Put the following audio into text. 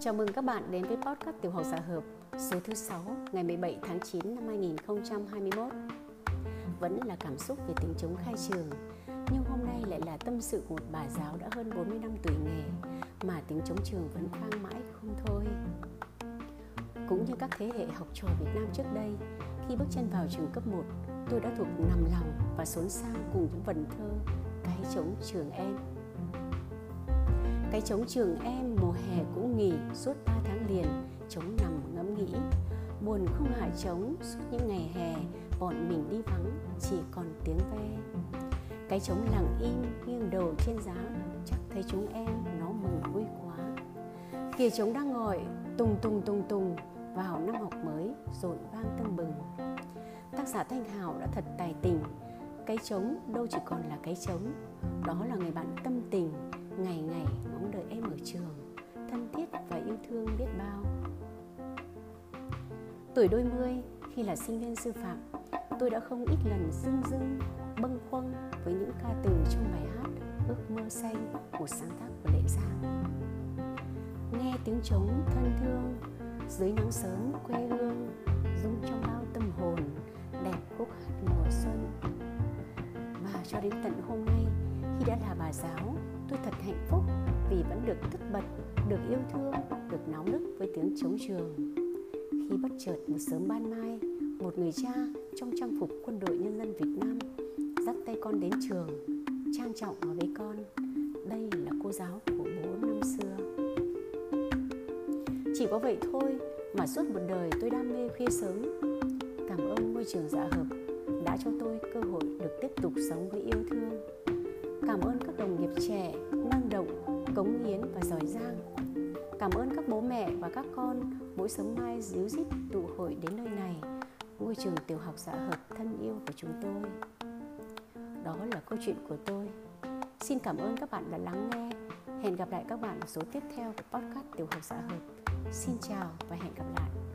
Chào mừng các bạn đến với podcast Tiểu học giả hợp số thứ 6 ngày 17 tháng 9 năm 2021. Vẫn là cảm xúc về tiếng chống khai trường, nhưng hôm nay lại là tâm sự của một bà giáo đã hơn 40 năm tuổi nghề mà tiếng chống trường vẫn vang mãi không thôi. Cũng như các thế hệ học trò Việt Nam trước đây, khi bước chân vào trường cấp 1, tôi đã thuộc nằm lòng và xốn sang cùng những vần thơ cái chống trường em cái trống trường em mùa hè cũng nghỉ suốt ba tháng liền, Trống nằm ngẫm nghĩ. Buồn không hại trống, suốt những ngày hè, Bọn mình đi vắng, chỉ còn tiếng ve. Cái trống lặng im nghiêng đầu trên giá, Chắc thấy chúng em nó mừng vui quá. Kìa trống đang gọi tùng tùng tùng tùng, Vào năm học mới, rộn vang tưng bừng. Tác giả Thanh Hảo đã thật tài tình, Cái trống đâu chỉ còn là cái trống, Đó là người bạn tâm tình ngày ngày ngóng đợi em ở trường, thân thiết và yêu thương biết bao. Tuổi đôi mươi, khi là sinh viên sư phạm, tôi đã không ít lần dưng dưng bâng khuâng với những ca từ trong bài hát ước mơ xanh một sáng tác của lệ giang nghe tiếng trống thân thương, dưới nắng sớm quê hương, rung trong bao tâm hồn, đẹp khúc hát mùa xuân. Và cho đến tận hôm nay khi đã là bà giáo, tôi thật hạnh phúc vì vẫn được tất bật, được yêu thương, được nóng nức với tiếng chống trường. Khi bất chợt một sớm ban mai, một người cha trong trang phục quân đội nhân dân việt nam dắt tay con đến trường, trang trọng nói với con, đây là cô giáo của bố năm xưa. Chỉ có vậy thôi mà suốt một đời tôi đam mê khuya sớm. Cảm ơn môi trường dạ hợp đã cho tôi cơ hội được tiếp tục sống với yêu thương cảm ơn các đồng nghiệp trẻ, năng động, cống hiến và giỏi giang. Cảm ơn các bố mẹ và các con mỗi sớm mai díu dít tụ hội đến nơi này. Ngôi trường tiểu học dạ hợp thân yêu của chúng tôi. Đó là câu chuyện của tôi. Xin cảm ơn các bạn đã lắng nghe. Hẹn gặp lại các bạn ở số tiếp theo của podcast tiểu học xã hợp xin chào và hẹn gặp lại.